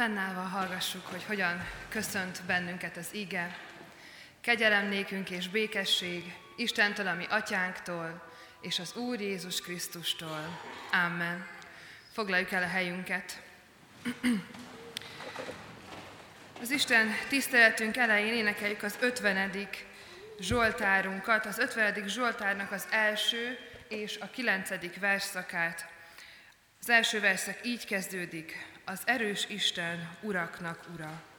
Fennállva hallgassuk, hogy hogyan köszönt bennünket az ige. Kegyelem nékünk és békesség Istentől, ami atyánktól, és az Úr Jézus Krisztustól. Amen. Foglaljuk el a helyünket. Az Isten tiszteletünk elején énekeljük az 50. Zsoltárunkat, az 50. Zsoltárnak az első és a 9. verszakát. Az első verszak így kezdődik, az erős Isten uraknak ura.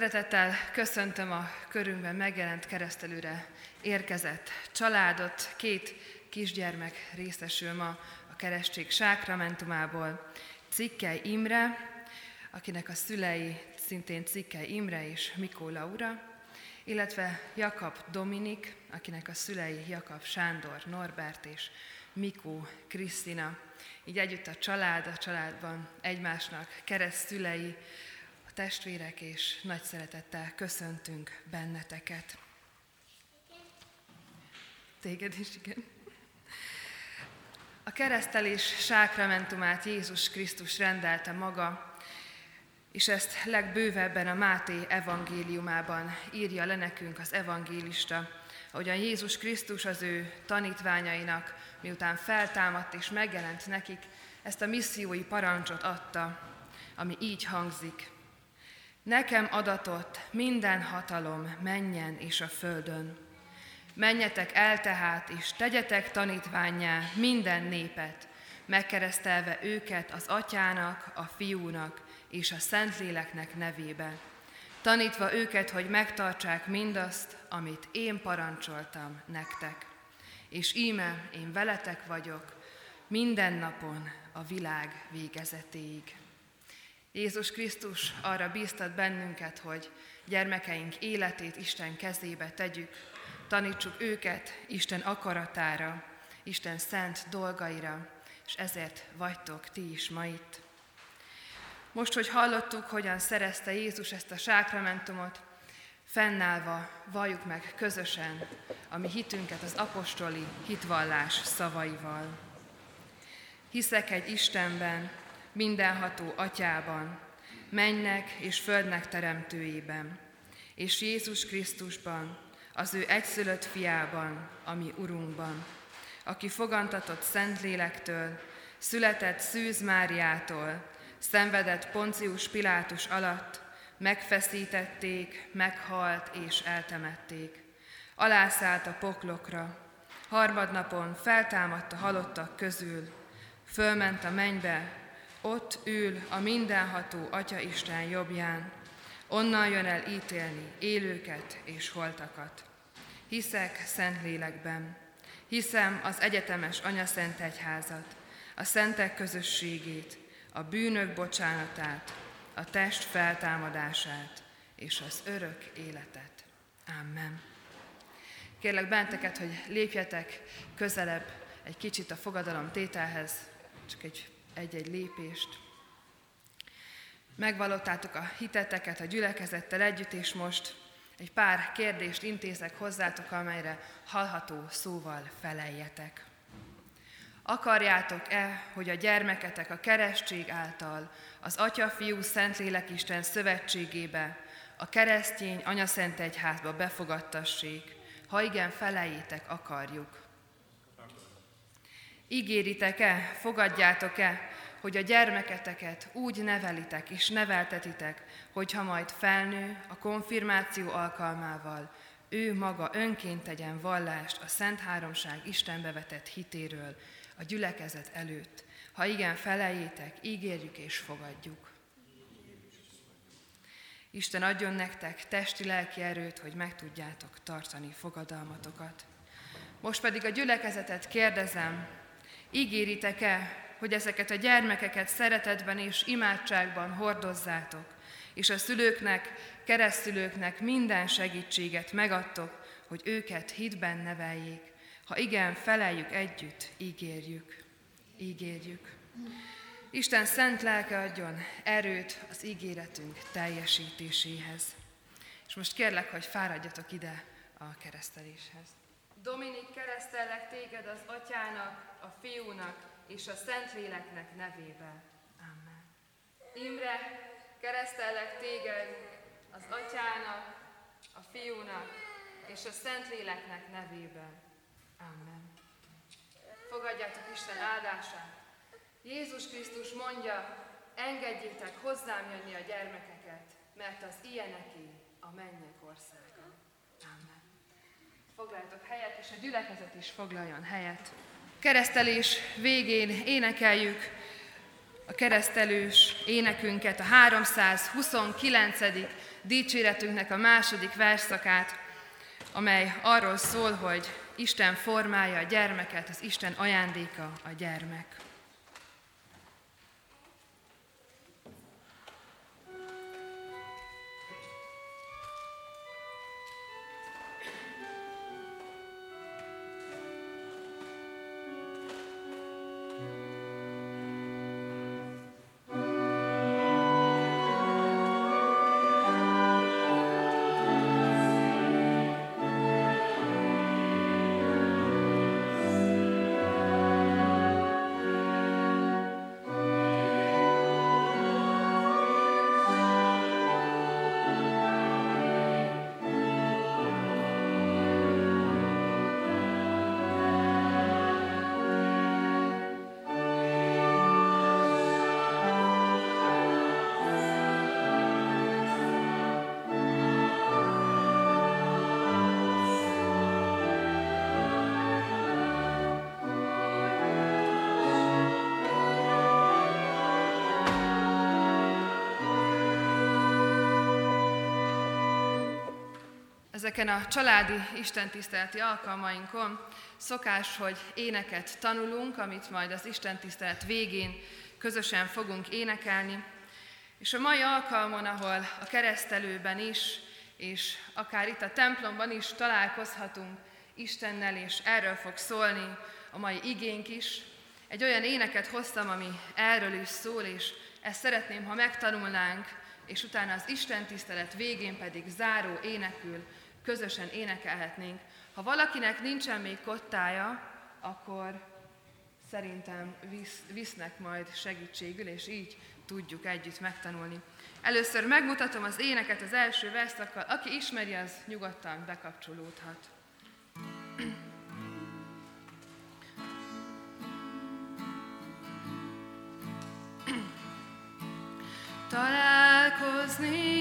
Szeretettel köszöntöm a körünkben megjelent keresztelőre érkezett családot. Két kisgyermek részesül ma a keresztség sákramentumából. Cikkely Imre, akinek a szülei szintén Cikkely Imre és Mikó Laura, illetve Jakab Dominik, akinek a szülei Jakab Sándor Norbert és Mikó Krisztina. Így együtt a család, a családban egymásnak keresztülei, testvérek, és nagy szeretettel köszöntünk benneteket. Téged is, igen. A keresztelés sákramentumát Jézus Krisztus rendelte maga, és ezt legbővebben a Máté evangéliumában írja le nekünk az evangélista, ahogyan Jézus Krisztus az ő tanítványainak, miután feltámadt és megjelent nekik, ezt a missziói parancsot adta, ami így hangzik. Nekem adatott minden hatalom menjen és a földön. Menjetek el tehát, és tegyetek tanítványá minden népet, megkeresztelve őket az atyának, a fiúnak és a szentléleknek nevébe, tanítva őket, hogy megtartsák mindazt, amit én parancsoltam nektek. És íme, én veletek vagyok minden napon a világ végezetéig. Jézus Krisztus arra bíztat bennünket, hogy gyermekeink életét Isten kezébe tegyük, tanítsuk őket Isten akaratára, Isten szent dolgaira, és ezért vagytok ti is ma itt. Most, hogy hallottuk, hogyan szerezte Jézus ezt a sákramentumot, fennállva valljuk meg közösen a mi hitünket az apostoli hitvallás szavaival. Hiszek egy Istenben, mindenható atyában, mennek és földnek teremtőjében, és Jézus Krisztusban, az ő egyszülött fiában, ami Urunkban, aki fogantatott Szentlélektől, született Szűz Máriától, szenvedett Poncius Pilátus alatt, megfeszítették, meghalt és eltemették. Alászállt a poklokra, Harmadnapon feltámadt a halottak közül, fölment a mennybe, ott ül a mindenható Atya Isten jobbján, onnan jön el ítélni élőket és holtakat. Hiszek szent lélekben, hiszem az egyetemes Anya Szent Egyházat, a szentek közösségét, a bűnök bocsánatát, a test feltámadását és az örök életet. Amen. Kérlek benteket, hogy lépjetek közelebb egy kicsit a fogadalom tételhez, csak egy, egy-egy lépést. Megvalottátok a hiteteket a gyülekezettel együtt, és most egy pár kérdést intézek hozzátok, amelyre hallható szóval feleljetek. Akarjátok-e, hogy a gyermeketek a keresztség által az Atya, Fiú, Szentlélek Isten szövetségébe, a keresztény Anyaszent Egyházba befogadtassék, ha igen, felejétek, akarjuk. Ígéritek-e, fogadjátok-e, hogy a gyermeketeket úgy nevelitek és neveltetitek, hogyha majd felnő a konfirmáció alkalmával, ő maga önként tegyen vallást a Szent Háromság Istenbe vetett hitéről a gyülekezet előtt. Ha igen, felejétek, ígérjük és fogadjuk. Isten adjon nektek testi-lelki erőt, hogy meg tudjátok tartani fogadalmatokat. Most pedig a gyülekezetet kérdezem, ígéritek-e, hogy ezeket a gyermekeket szeretetben és imádságban hordozzátok, és a szülőknek, keresztülőknek minden segítséget megadtok, hogy őket hitben neveljék. Ha igen, feleljük együtt, ígérjük. Ígérjük. Isten szent lelke adjon erőt az ígéretünk teljesítéséhez. És most kérlek, hogy fáradjatok ide a kereszteléshez. Dominik, keresztellek téged az atyának, a fiúnak és a Szentléleknek nevébe. Amen. Imre, keresztellek téged az atyának, a fiúnak és a Szentléleknek nevébe. Amen. Fogadjátok Isten áldását. Jézus Krisztus mondja, engedjétek hozzám jönni a gyermekeket, mert az ilyeneké a mennyek országa. Amen. Foglaljatok helyet, és a gyülekezet is foglaljon helyet. Keresztelés végén énekeljük a keresztelős énekünket, a 329. dicséretünknek a második verszakát, amely arról szól, hogy Isten formája a gyermeket, az Isten ajándéka a gyermek. Ezeken a családi istentiszteleti alkalmainkon szokás, hogy éneket tanulunk, amit majd az istentisztelet végén közösen fogunk énekelni. És a mai alkalmon, ahol a keresztelőben is, és akár itt a templomban is találkozhatunk Istennel, és erről fog szólni a mai igénk is, egy olyan éneket hoztam, ami erről is szól, és ezt szeretném, ha megtanulnánk, és utána az Isten tisztelet végén pedig záró énekül közösen énekelhetnénk. Ha valakinek nincsen még kottája, akkor szerintem visz, visznek majd segítségül, és így tudjuk együtt megtanulni. Először megmutatom az éneket az első verszakkal, aki ismeri, az nyugodtan bekapcsolódhat. Találkozni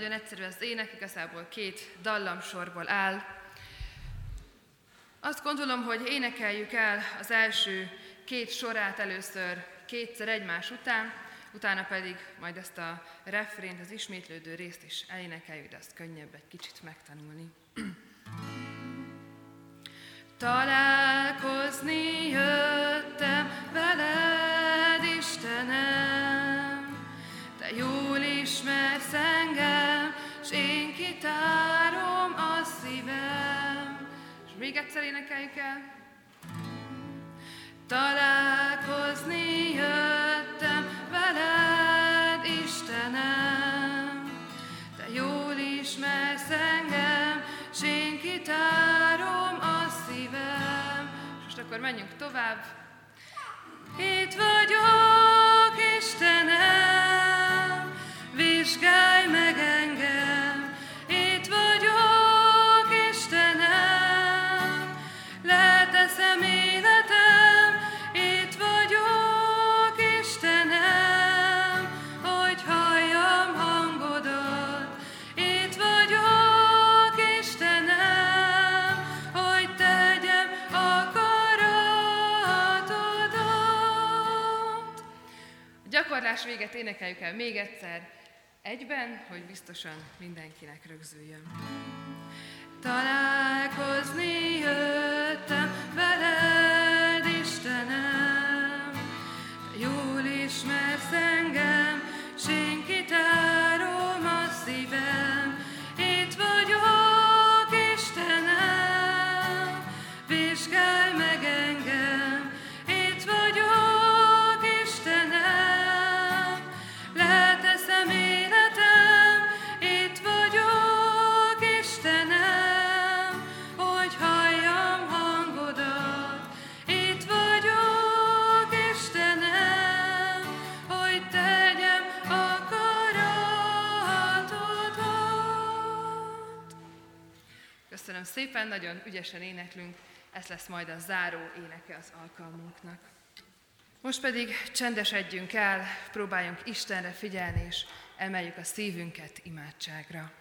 Nagyon egyszerű az ének, igazából két dallamsorból áll. Azt gondolom, hogy énekeljük el az első két sorát először kétszer egymás után, utána pedig majd ezt a refrént, az ismétlődő részt is elénekeljük, de azt könnyebb egy kicsit megtanulni. Találkozni jöttem veled, Istenem, Te jól ismersz engem, s én kitárom a szívem. És még egyszer énekeljük el. Találkozni jöttem veled, Istenem, Te jól ismersz engem, s én kitárom a szívem. És most akkor menjünk tovább. Itt vagyok, Istenem, vizsgálj meg engem, gyakorlás véget énekeljük el még egyszer, egyben, hogy biztosan mindenkinek rögzüljön. Találkozni jöttem szépen, nagyon ügyesen éneklünk, ez lesz majd a záró éneke az alkalmunknak. Most pedig csendesedjünk el, próbáljunk Istenre figyelni, és emeljük a szívünket imádságra.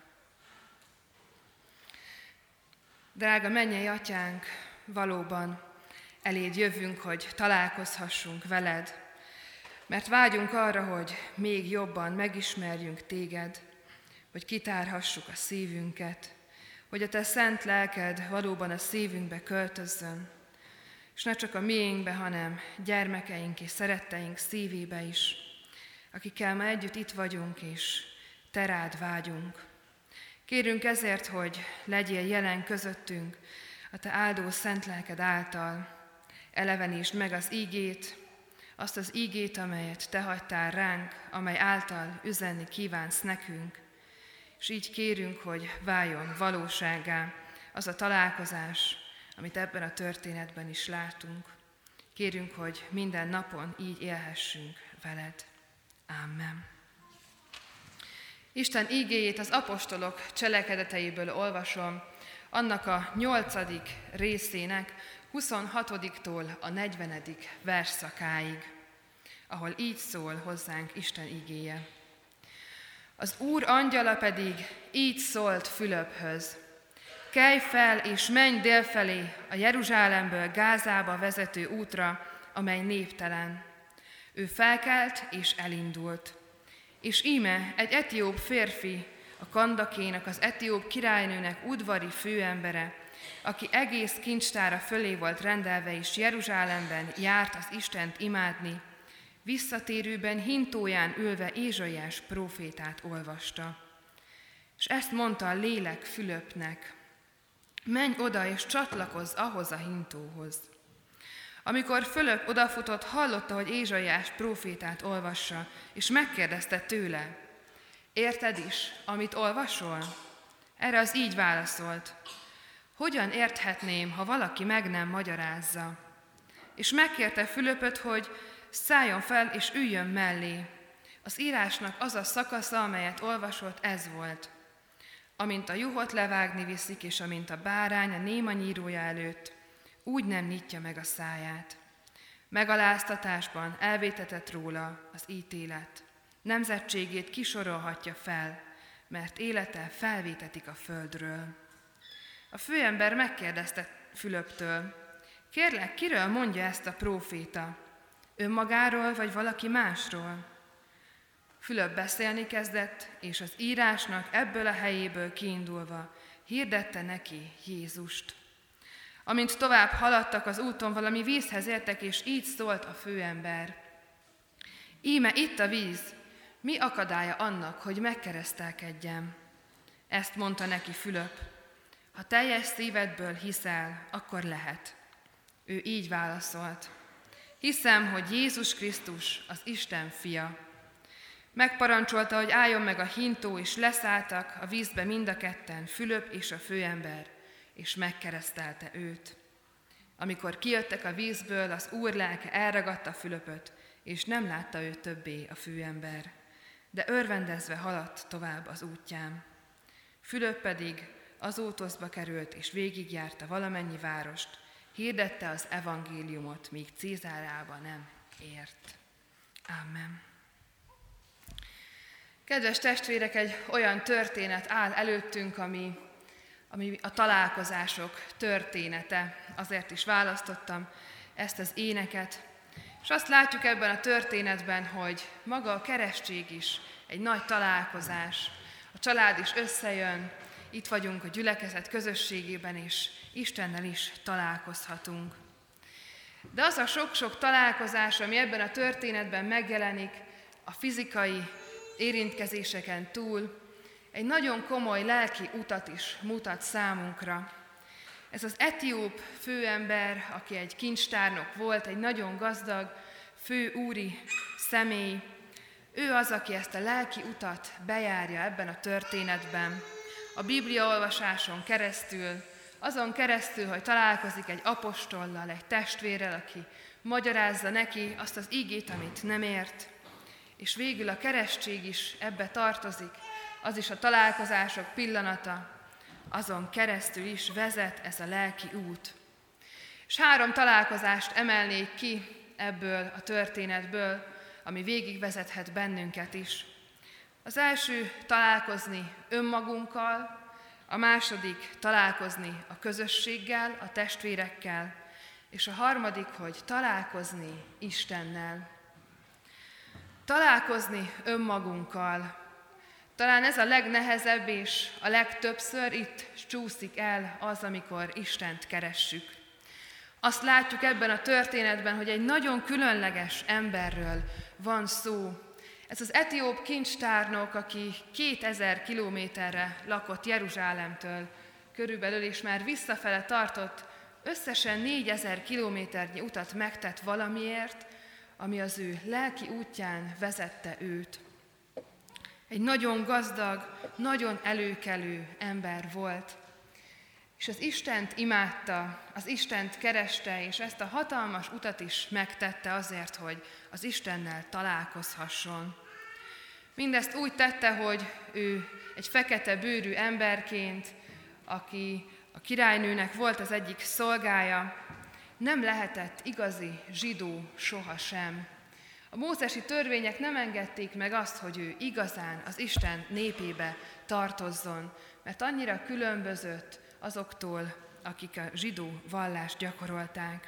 Drága mennyei atyánk, valóban eléd jövünk, hogy találkozhassunk veled, mert vágyunk arra, hogy még jobban megismerjünk téged, hogy kitárhassuk a szívünket, hogy a te szent lelked valóban a szívünkbe költözzön, és ne csak a miénkbe, hanem gyermekeink és szeretteink szívébe is, akikkel ma együtt itt vagyunk, és te rád vágyunk. Kérünk ezért, hogy legyél jelen közöttünk a te áldó szent lelked által, elevenítsd meg az ígét, azt az ígét, amelyet te hagytál ránk, amely által üzenni kívánsz nekünk, és így kérünk, hogy váljon valóságá az a találkozás, amit ebben a történetben is látunk. Kérünk, hogy minden napon így élhessünk veled. Amen. Isten ígéjét az apostolok cselekedeteiből olvasom, annak a nyolcadik részének 26-tól a 40. verszakáig, ahol így szól hozzánk Isten ígéje. Az Úr angyala pedig így szólt Fülöphöz, Kelj fel és menj délfelé a Jeruzsálemből Gázába vezető útra, amely néptelen. Ő felkelt és elindult. És íme egy etióp férfi, a kandakének, az etióp királynőnek udvari főembere, aki egész kincstára fölé volt rendelve, és Jeruzsálemben járt az Istent imádni, visszatérőben hintóján ülve Ézsaiás prófétát olvasta. És ezt mondta a lélek Fülöpnek, menj oda és csatlakozz ahhoz a hintóhoz. Amikor Fülöp odafutott, hallotta, hogy Ézsaiás prófétát olvassa, és megkérdezte tőle, érted is, amit olvasol? Erre az így válaszolt, hogyan érthetném, ha valaki meg nem magyarázza? És megkérte Fülöpöt, hogy szálljon fel és üljön mellé. Az írásnak az a szakasza, amelyet olvasott, ez volt. Amint a juhot levágni viszik, és amint a bárány a néma nyírója előtt, úgy nem nyitja meg a száját. Megaláztatásban elvétetett róla az ítélet. Nemzetségét kisorolhatja fel, mert élete felvétetik a földről. A főember megkérdezte Fülöptől, kérlek, kiről mondja ezt a próféta? Önmagáról, vagy valaki másról? Fülöp beszélni kezdett, és az írásnak ebből a helyéből kiindulva hirdette neki Jézust. Amint tovább haladtak az úton, valami vízhez értek, és így szólt a főember. Íme itt a víz, mi akadálya annak, hogy megkeresztelkedjem? Ezt mondta neki Fülöp. Ha teljes szívedből hiszel, akkor lehet. Ő így válaszolt. Hiszem, hogy Jézus Krisztus az Isten fia. Megparancsolta, hogy álljon meg a hintó, és leszálltak a vízbe mind a ketten, Fülöp és a főember, és megkeresztelte őt. Amikor kijöttek a vízből, az Úr lelke elragadta Fülöpöt, és nem látta őt többé a főember, de örvendezve haladt tovább az útján. Fülöp pedig az útoszba került, és végigjárta valamennyi várost, hirdette az evangéliumot, míg Cézárába nem ért. Amen. Kedves testvérek, egy olyan történet áll előttünk, ami, ami a találkozások története. Azért is választottam ezt az éneket. És azt látjuk ebben a történetben, hogy maga a keresztség is egy nagy találkozás. A család is összejön, itt vagyunk a gyülekezet közösségében, és Istennel is találkozhatunk. De az a sok-sok találkozás, ami ebben a történetben megjelenik, a fizikai érintkezéseken túl, egy nagyon komoly lelki utat is mutat számunkra. Ez az etióp főember, aki egy kincstárnok volt, egy nagyon gazdag, fő úri személy, ő az, aki ezt a lelki utat bejárja ebben a történetben. A Biblia olvasáson keresztül, azon keresztül, hogy találkozik egy apostollal, egy testvérrel, aki magyarázza neki azt az ígét, amit nem ért. És végül a keresztség is ebbe tartozik, az is a találkozások pillanata, azon keresztül is vezet ez a lelki út. És három találkozást emelnék ki ebből a történetből, ami végigvezethet bennünket is. Az első találkozni önmagunkkal, a második találkozni a közösséggel, a testvérekkel, és a harmadik, hogy találkozni Istennel. Találkozni önmagunkkal. Talán ez a legnehezebb, és a legtöbbször itt csúszik el az, amikor Istent keressük. Azt látjuk ebben a történetben, hogy egy nagyon különleges emberről van szó. Ez az etióp kincstárnok, aki 2000 kilométerre lakott Jeruzsálemtől körülbelül, és már visszafele tartott, összesen 4000 kilométernyi utat megtett valamiért, ami az ő lelki útján vezette őt. Egy nagyon gazdag, nagyon előkelő ember volt, és az Istent imádta, az Istent kereste, és ezt a hatalmas utat is megtette azért, hogy az Istennel találkozhasson. Mindezt úgy tette, hogy ő egy fekete bőrű emberként, aki a királynőnek volt az egyik szolgája, nem lehetett igazi zsidó sohasem. A mózesi törvények nem engedték meg azt, hogy ő igazán az Isten népébe tartozzon, mert annyira különbözött azoktól, akik a zsidó vallást gyakorolták.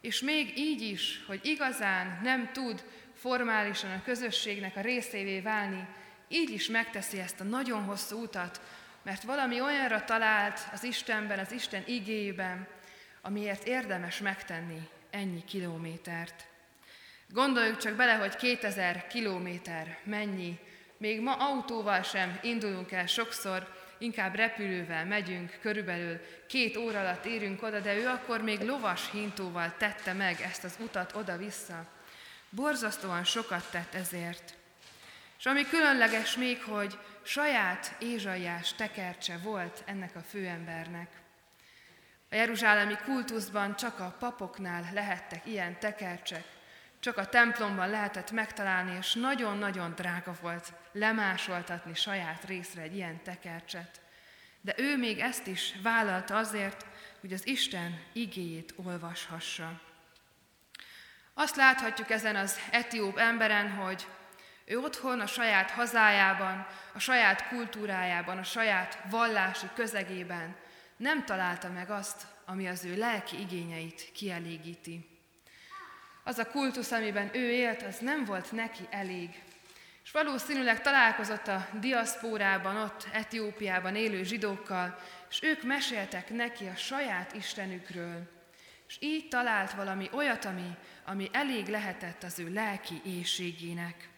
És még így is, hogy igazán nem tud formálisan a közösségnek a részévé válni, így is megteszi ezt a nagyon hosszú utat, mert valami olyanra talált az Istenben, az Isten igéjében, amiért érdemes megtenni ennyi kilométert. Gondoljuk csak bele, hogy 2000 kilométer mennyi, még ma autóval sem indulunk el sokszor, inkább repülővel megyünk, körülbelül két óra alatt érünk oda, de ő akkor még lovas hintóval tette meg ezt az utat oda-vissza. Borzasztóan sokat tett ezért. És ami különleges még, hogy saját ézsaiás tekercse volt ennek a főembernek. A jeruzsálemi kultuszban csak a papoknál lehettek ilyen tekercsek, csak a templomban lehetett megtalálni, és nagyon-nagyon drága volt lemásoltatni saját részre egy ilyen tekercset. De ő még ezt is vállalta azért, hogy az Isten igéjét olvashassa. Azt láthatjuk ezen az etióp emberen, hogy Ő otthon, a saját hazájában, a saját kultúrájában, a saját vallási közegében nem találta meg azt, ami az ő lelki igényeit kielégíti. Az a kultusz, amiben ő élt, az nem volt neki elég. És valószínűleg találkozott a diaszpórában, ott Etiópiában élő zsidókkal, és ők meséltek neki a saját Istenükről. És így talált valami olyat, ami, ami elég lehetett az ő lelki éjségének.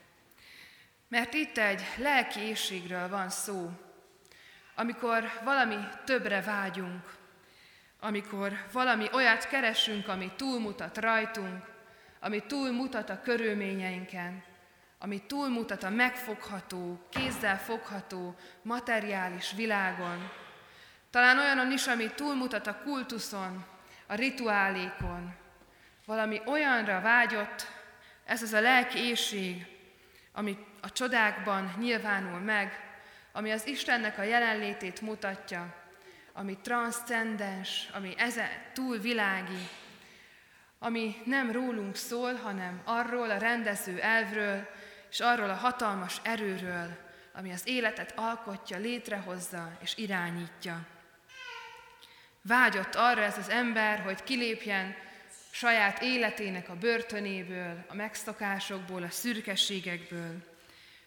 Mert itt egy lelki éjségről van szó, amikor valami többre vágyunk, amikor valami olyat keresünk, ami túlmutat rajtunk, ami túlmutat a körülményeinken, ami túlmutat a megfogható, kézzel fogható, materiális világon. Talán olyan is, ami túlmutat a kultuszon, a rituálékon. Valami olyanra vágyott, ez az a lelki éjség, ami a csodákban nyilvánul meg, ami az Istennek a jelenlétét mutatja, ami transzcendens, ami ezen túl világi, ami nem rólunk szól, hanem arról a rendező elvről, és arról a hatalmas erőről, ami az életet alkotja, létrehozza és irányítja. Vágyott arra ez az ember, hogy kilépjen saját életének a börtönéből, a megszokásokból, a szürkességekből,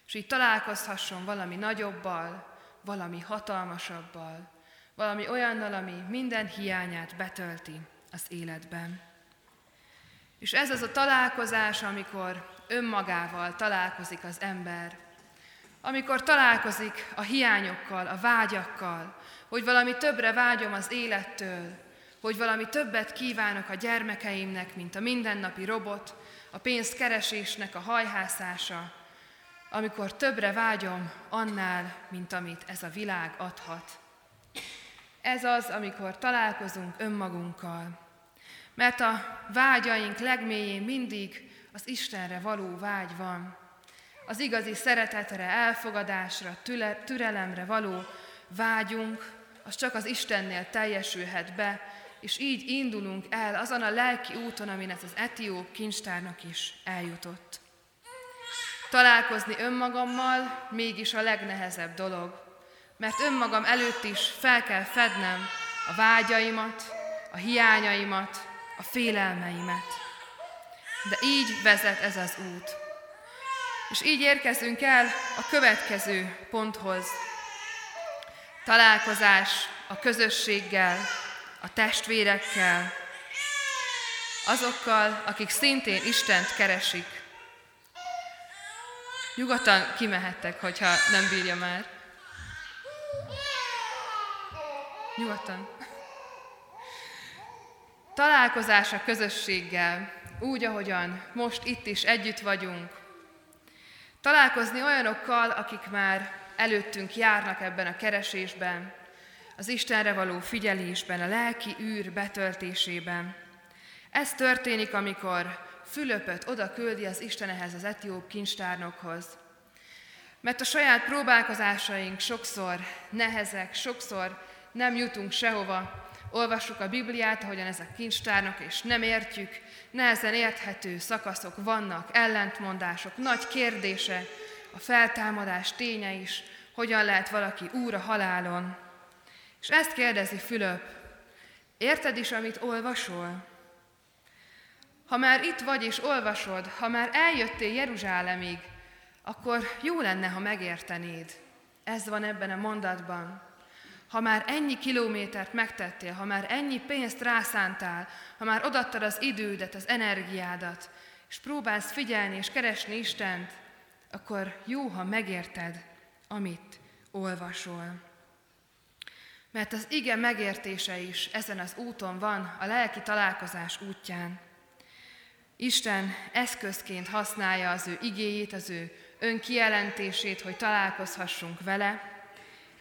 és így találkozhasson valami nagyobbal, valami hatalmasabbal, valami olyannal, ami minden hiányát betölti az életben. És ez az a találkozás, amikor önmagával találkozik az ember, amikor találkozik a hiányokkal, a vágyakkal, hogy valami többre vágyom az élettől, hogy valami többet kívánok a gyermekeimnek, mint a mindennapi robot, a pénzkeresésnek a hajhászása, amikor többre vágyom annál, mint amit ez a világ adhat. Ez az, amikor találkozunk önmagunkkal. Mert a vágyaink legmélyén mindig az Istenre való vágy van. Az igazi szeretetre, elfogadásra, tüle, türelemre való vágyunk, az csak az Istennél teljesülhet be, és így indulunk el azon a lelki úton, amin ez az etióp kincstárnak is eljutott. Találkozni önmagammal mégis a legnehezebb dolog, mert önmagam előtt is fel kell fednem a vágyaimat, a hiányaimat, a félelmeimet. De így vezet ez az út. És így érkezünk el a következő ponthoz. Találkozás a közösséggel, a testvérekkel, azokkal, akik szintén Istent keresik. Nyugodtan kimehettek, hogyha nem bírja már. Nyugodtan. Találkozás a közösséggel, úgy, ahogyan most itt is együtt vagyunk. Találkozni olyanokkal, akik már előttünk járnak ebben a keresésben, az Istenre való figyelésben, a lelki űr betöltésében. Ez történik, amikor Fülöpöt oda küldi az Isten ehhez az etióp kincstárnokhoz. Mert a saját próbálkozásaink sokszor nehezek, sokszor nem jutunk sehova, olvassuk a Bibliát, ahogyan ez a kincstárnok, és nem értjük, nehezen érthető szakaszok vannak, ellentmondások, nagy kérdése, a feltámadás ténye is, hogyan lehet valaki úr a halálon. És ezt kérdezi Fülöp, érted is, amit olvasol? Ha már itt vagy és olvasod, ha már eljöttél Jeruzsálemig, akkor jó lenne, ha megértenéd. Ez van ebben a mondatban. Ha már ennyi kilométert megtettél, ha már ennyi pénzt rászántál, ha már odattad az idődet, az energiádat, és próbálsz figyelni és keresni Istent, akkor jó, ha megérted, amit olvasol. Mert az ige megértése is ezen az úton van, a lelki találkozás útján. Isten eszközként használja az ő igéjét, az ő önkijelentését, hogy találkozhassunk vele,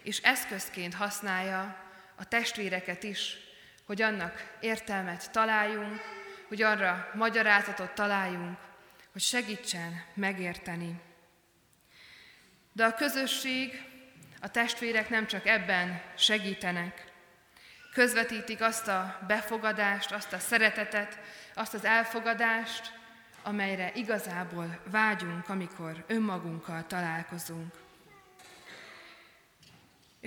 és eszközként használja a testvéreket is, hogy annak értelmet találjunk, hogy arra magyarázatot találjunk, hogy segítsen megérteni. De a közösség, a testvérek nem csak ebben segítenek, közvetítik azt a befogadást, azt a szeretetet, azt az elfogadást, amelyre igazából vágyunk, amikor önmagunkkal találkozunk.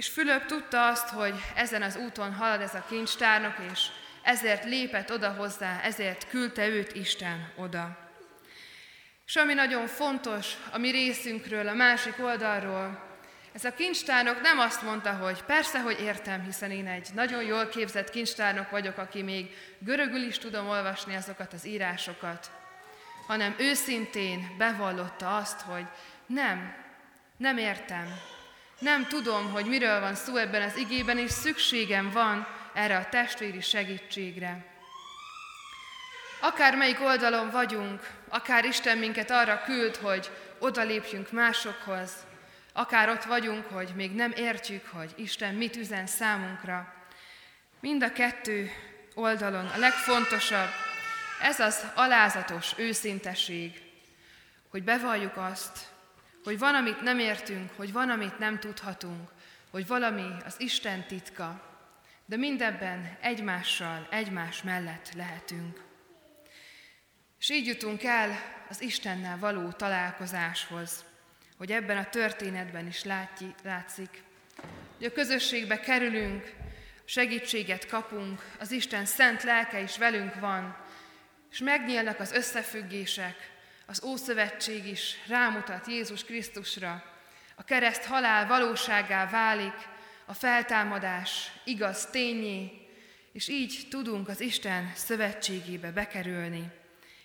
És Fülöp tudta azt, hogy ezen az úton halad ez a kincstárnok, és ezért lépett oda hozzá, ezért küldte őt Isten oda. És ami nagyon fontos a mi részünkről, a másik oldalról, ez a kincstárnok nem azt mondta, hogy persze, hogy értem, hiszen én egy nagyon jól képzett kincstárnok vagyok, aki még görögül is tudom olvasni azokat az írásokat, hanem őszintén bevallotta azt, hogy nem, nem értem, nem tudom, hogy miről van szó ebben az igében, és szükségem van erre a testvéri segítségre. Akár melyik oldalon vagyunk, akár Isten minket arra küld, hogy odalépjünk másokhoz, akár ott vagyunk, hogy még nem értjük, hogy Isten mit üzen számunkra. Mind a kettő oldalon a legfontosabb, ez az alázatos őszinteség, hogy bevalljuk azt, hogy van, amit nem értünk, hogy van, amit nem tudhatunk, hogy valami az Isten titka, de mindebben egymással, egymás mellett lehetünk. És így jutunk el az Istennel való találkozáshoz, hogy ebben a történetben is látji, látszik, hogy a közösségbe kerülünk, segítséget kapunk, az Isten szent lelke is velünk van, és megnyílnak az összefüggések, az Ószövetség is rámutat Jézus Krisztusra, a kereszt halál valóságá válik, a feltámadás igaz tényé, és így tudunk az Isten szövetségébe bekerülni,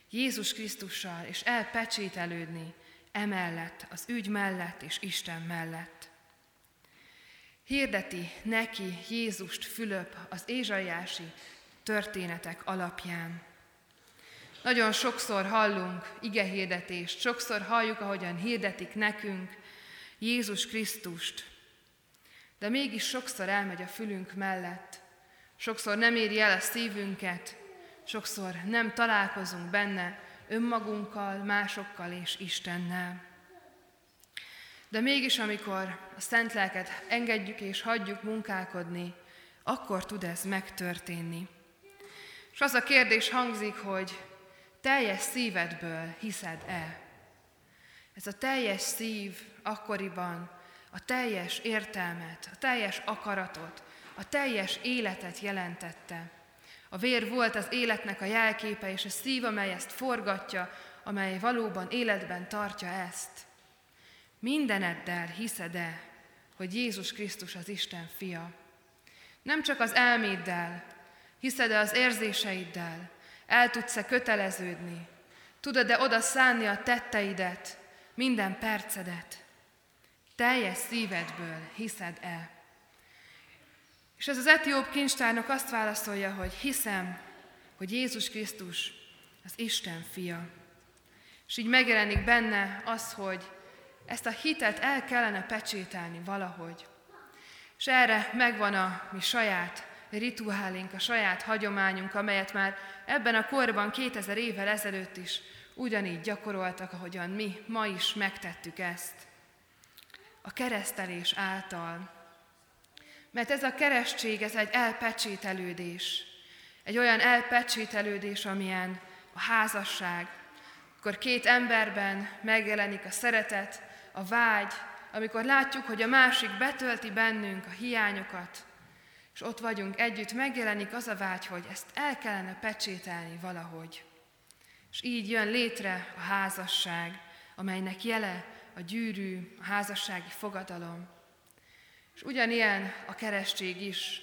Jézus Krisztussal, és elpecsételődni emellett, az ügy mellett és Isten mellett. Hirdeti neki Jézust Fülöp az ézsaiási történetek alapján. Nagyon sokszor hallunk igehirdetést, sokszor halljuk, ahogyan hirdetik nekünk Jézus Krisztust, de mégis sokszor elmegy a fülünk mellett, sokszor nem éri el a szívünket, sokszor nem találkozunk benne önmagunkkal, másokkal és Istennel. De mégis, amikor a szent lelket engedjük és hagyjuk munkálkodni, akkor tud ez megtörténni. És az a kérdés hangzik, hogy teljes szívedből hiszed-e? Ez a teljes szív akkoriban a teljes értelmet, a teljes akaratot, a teljes életet jelentette. A vér volt az életnek a jelképe, és a szív, amely ezt forgatja, amely valóban életben tartja ezt. Mindeneddel hiszed-e, hogy Jézus Krisztus az Isten fia? Nem csak az elméddel, hiszed-e az érzéseiddel, el tudsz-e köteleződni, tudod-e oda szánni a tetteidet, minden percedet, teljes szívedből hiszed-e? És ez az etióp kincstárnak azt válaszolja, hogy hiszem, hogy Jézus Krisztus az Isten fia. És így megjelenik benne az, hogy ezt a hitet el kellene pecsételni valahogy. És erre megvan a mi saját rituálink, a saját hagyományunk, amelyet már ebben a korban 2000 évvel ezelőtt is ugyanígy gyakoroltak, ahogyan mi ma is megtettük ezt. A keresztelés által. Mert ez a keresztség, ez egy elpecsételődés. Egy olyan elpecsételődés, amilyen a házasság, akkor két emberben megjelenik a szeretet, a vágy, amikor látjuk, hogy a másik betölti bennünk a hiányokat, és ott vagyunk együtt, megjelenik az a vágy, hogy ezt el kellene pecsételni valahogy. És így jön létre a házasság, amelynek jele a gyűrű, a házassági fogadalom. És ugyanilyen a keresztség is.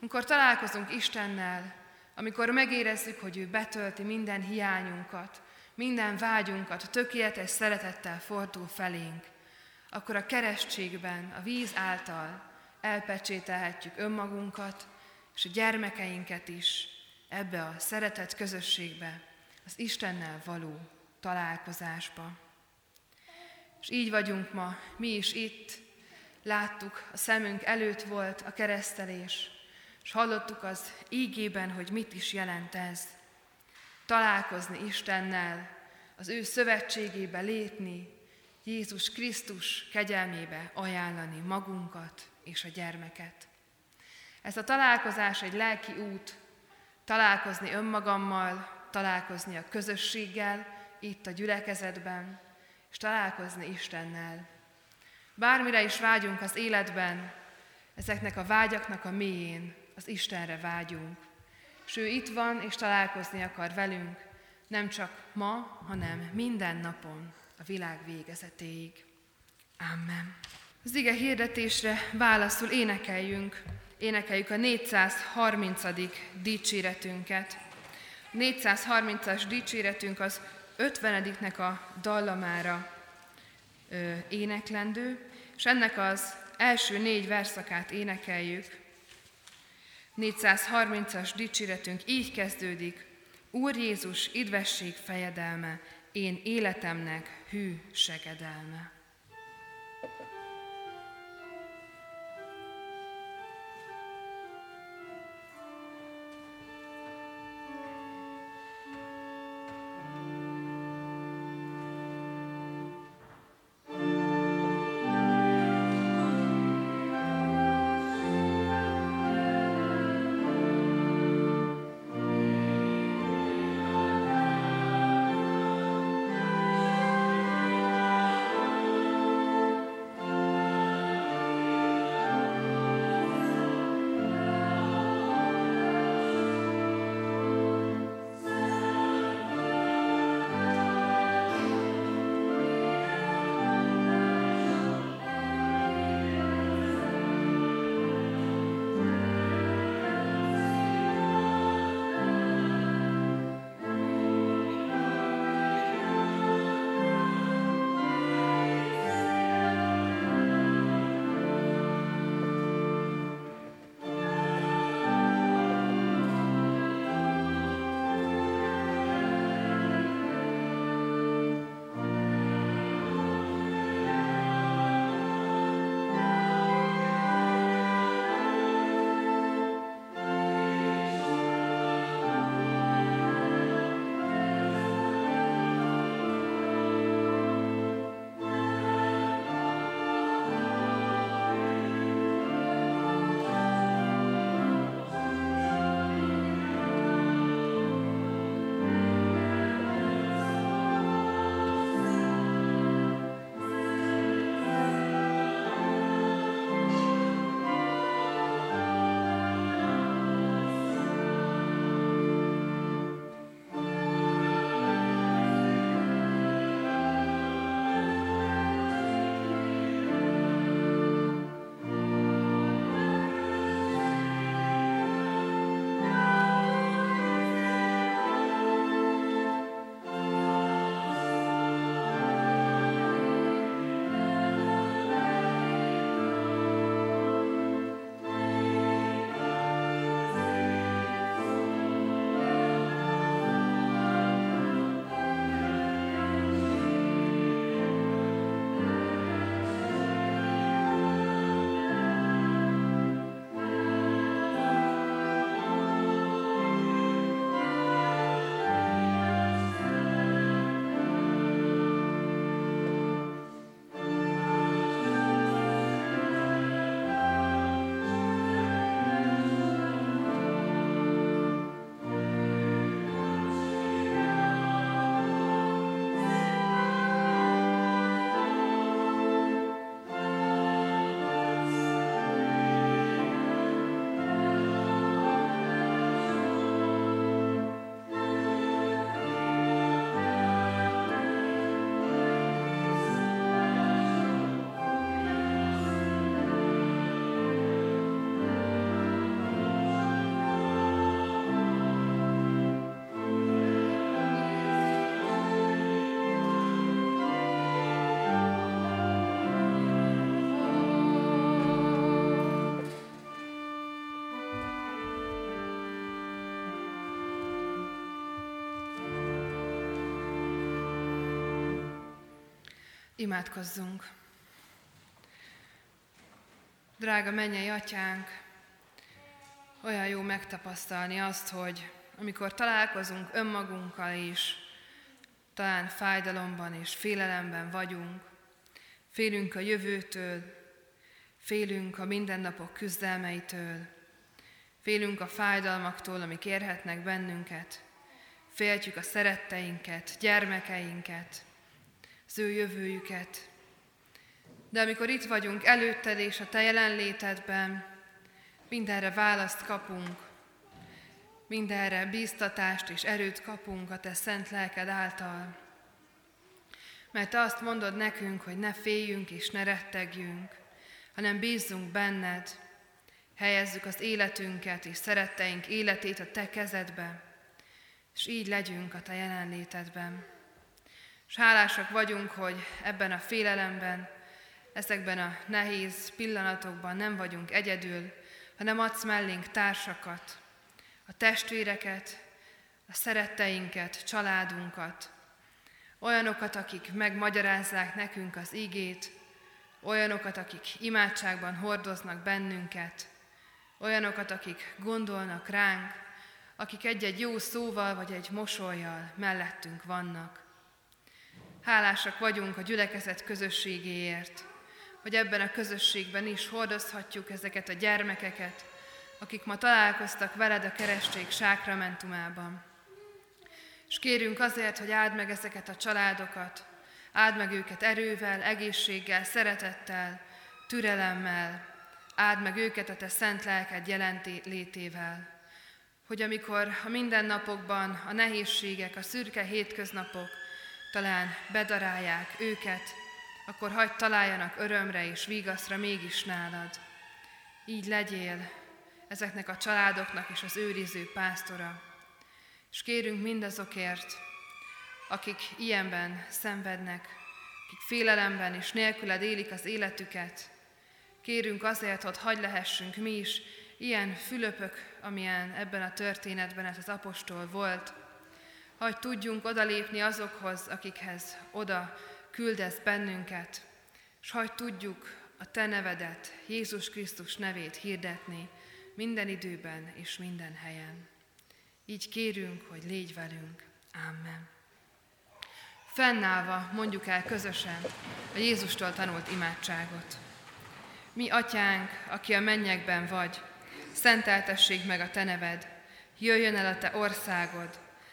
Amikor találkozunk Istennel, amikor megérezzük, hogy ő betölti minden hiányunkat, minden vágyunkat, tökéletes szeretettel fordul felénk, akkor a keresztségben, a víz által elpecsételhetjük önmagunkat, és a gyermekeinket is ebbe a szeretet közösségbe, az Istennel való találkozásba. És így vagyunk ma, mi is itt, láttuk, a szemünk előtt volt a keresztelés, és hallottuk az ígében, hogy mit is jelent ez. Találkozni Istennel, az ő szövetségébe lépni, Jézus Krisztus kegyelmébe ajánlani magunkat és a gyermeket. Ez a találkozás egy lelki út, találkozni önmagammal, találkozni a közösséggel, itt a gyülekezetben, és találkozni Istennel. Bármire is vágyunk az életben, ezeknek a vágyaknak a mélyén az Istenre vágyunk. És ő itt van, és találkozni akar velünk, nem csak ma, hanem minden napon, a világ végezetéig. Amen. Az ige hirdetésre válaszul énekeljünk, énekeljük a 430. dicséretünket. A 430-as dicséretünk az 50-nek a dallamára ö, éneklendő, és ennek az első négy verszakát énekeljük. 430-as dicséretünk így kezdődik, Úr Jézus, idvesség fejedelme, én életemnek hű segedelme. Imádkozzunk! Drága mennyei atyánk, olyan jó megtapasztalni azt, hogy amikor találkozunk önmagunkkal is, talán fájdalomban és félelemben vagyunk, félünk a jövőtől, félünk a mindennapok küzdelmeitől, félünk a fájdalmaktól, amik érhetnek bennünket, féltjük a szeretteinket, gyermekeinket, az ő jövőjüket. De amikor itt vagyunk előtted és a Te jelenlétedben, mindenre választ kapunk, mindenre bíztatást és erőt kapunk a Te szent lelked által. Mert Te azt mondod nekünk, hogy ne féljünk és ne rettegjünk, hanem bízzunk benned, helyezzük az életünket és szeretteink életét a Te kezedbe, és így legyünk a Te jelenlétedben. És hálásak vagyunk, hogy ebben a félelemben, ezekben a nehéz pillanatokban nem vagyunk egyedül, hanem adsz mellénk társakat, a testvéreket, a szeretteinket, családunkat, olyanokat, akik megmagyarázzák nekünk az igét, olyanokat, akik imádságban hordoznak bennünket, olyanokat, akik gondolnak ránk, akik egy-egy jó szóval vagy egy mosolyjal mellettünk vannak. Hálásak vagyunk a gyülekezet közösségéért, hogy ebben a közösségben is hordozhatjuk ezeket a gyermekeket, akik ma találkoztak veled a keresztség sákramentumában. És kérünk azért, hogy áld meg ezeket a családokat, áld meg őket erővel, egészséggel, szeretettel, türelemmel, áld meg őket a te szent lelked jelenti létével. Hogy amikor a mindennapokban a nehézségek, a szürke hétköznapok talán bedarálják őket, akkor hagyd találjanak örömre és vigaszra mégis nálad. Így legyél ezeknek a családoknak és az őriző pásztora. És kérünk mindazokért, akik ilyenben szenvednek, akik félelemben és nélküled élik az életüket. Kérünk azért, hogy hagy lehessünk mi is ilyen Fülöpök, amilyen ebben a történetben ez az apostol volt, hogy tudjunk odalépni azokhoz, akikhez oda küldesz bennünket, és hogy tudjuk a Te nevedet, Jézus Krisztus nevét hirdetni minden időben és minden helyen. Így kérünk, hogy légy velünk. Amen. Fennállva mondjuk el közösen a Jézustól tanult imádságot. Mi, atyánk, aki a mennyekben vagy, szenteltessék meg a te neved, jöjjön el a te országod,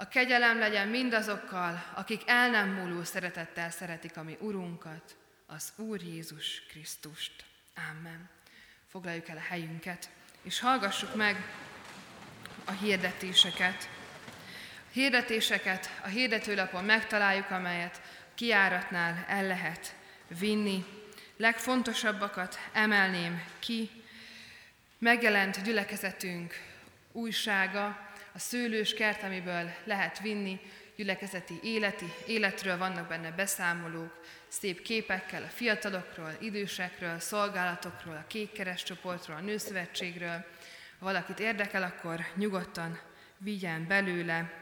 A kegyelem legyen mindazokkal, akik el nem múló szeretettel szeretik a mi Urunkat, az Úr Jézus Krisztust. Amen. Foglaljuk el a helyünket, és hallgassuk meg a hirdetéseket. A hirdetéseket a hirdetőlapon megtaláljuk, amelyet kiáratnál el lehet vinni. Legfontosabbakat emelném ki. Megjelent gyülekezetünk újsága, a szőlős kert, amiből lehet vinni gyülekezeti életi, életről, vannak benne beszámolók, szép képekkel a fiatalokról, idősekről, szolgálatokról, a kékkeres csoportról, a nőszövetségről. Ha valakit érdekel, akkor nyugodtan vigyen belőle.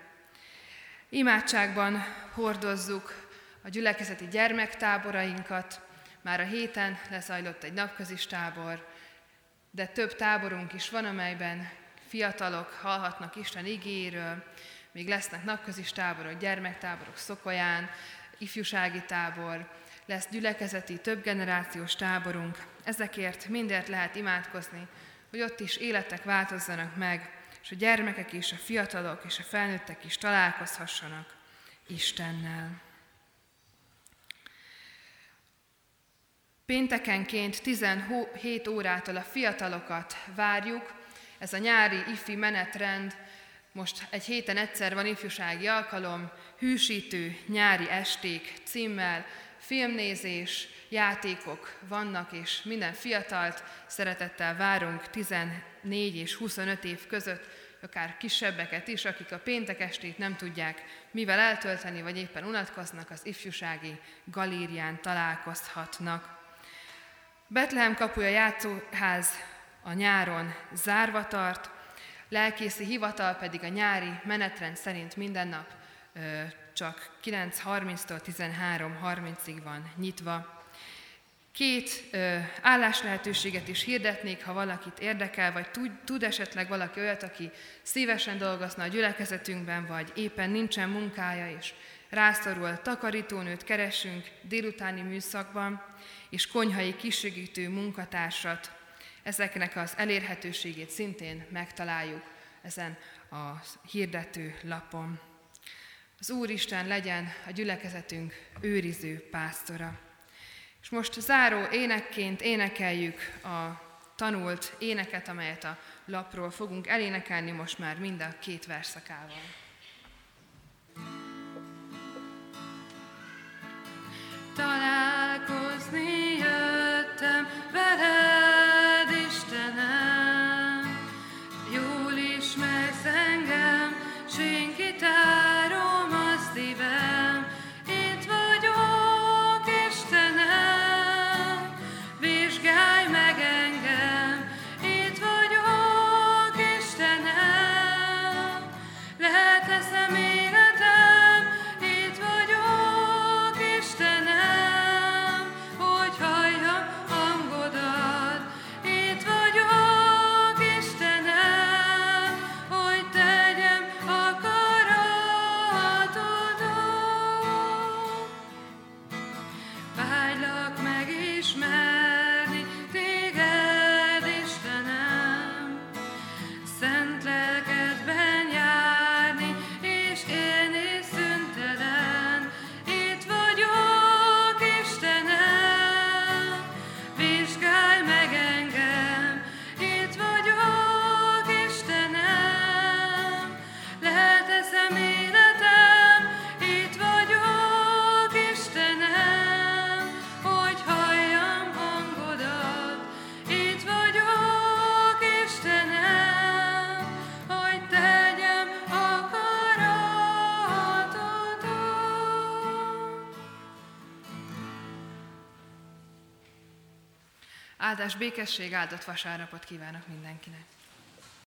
Imádságban hordozzuk a gyülekezeti gyermektáborainkat. Már a héten lezajlott egy napközis tábor, de több táborunk is van, amelyben fiatalok hallhatnak Isten igéről, még lesznek napközis táborok, gyermektáborok Szokolyán, ifjúsági tábor, lesz gyülekezeti, több generációs táborunk. Ezekért mindért lehet imádkozni, hogy ott is életek változzanak meg, és a gyermekek és a fiatalok és a felnőttek is találkozhassanak Istennel. Péntekenként 17 órától a fiatalokat várjuk, ez a nyári ifi menetrend, most egy héten egyszer van ifjúsági alkalom, hűsítő nyári esték címmel, filmnézés, játékok vannak, és minden fiatalt szeretettel várunk 14 és 25 év között, akár kisebbeket is, akik a péntek estét nem tudják mivel eltölteni, vagy éppen unatkoznak, az ifjúsági galérián találkozhatnak. Betlehem kapuja játszóház a nyáron zárva tart, lelkészi hivatal pedig a nyári menetrend szerint minden nap csak 9.30-tól 13.30-ig van nyitva. Két ö, állás lehetőséget is hirdetnék, ha valakit érdekel, vagy tud, tud esetleg valaki olyat, aki szívesen dolgozna a gyülekezetünkben, vagy éppen nincsen munkája, és rászorul takarítónőt keresünk délutáni műszakban, és konyhai kisegítő munkatársat. Ezeknek az elérhetőségét szintén megtaláljuk ezen a hirdető lapon. Az Úristen legyen a gyülekezetünk őriző pásztora. És most záró énekként énekeljük a tanult éneket, amelyet a lapról fogunk elénekelni most már mind a két verszakával. Találkozni jöttem veled, Áldás békesség, áldott vasárnapot kívánok mindenkinek!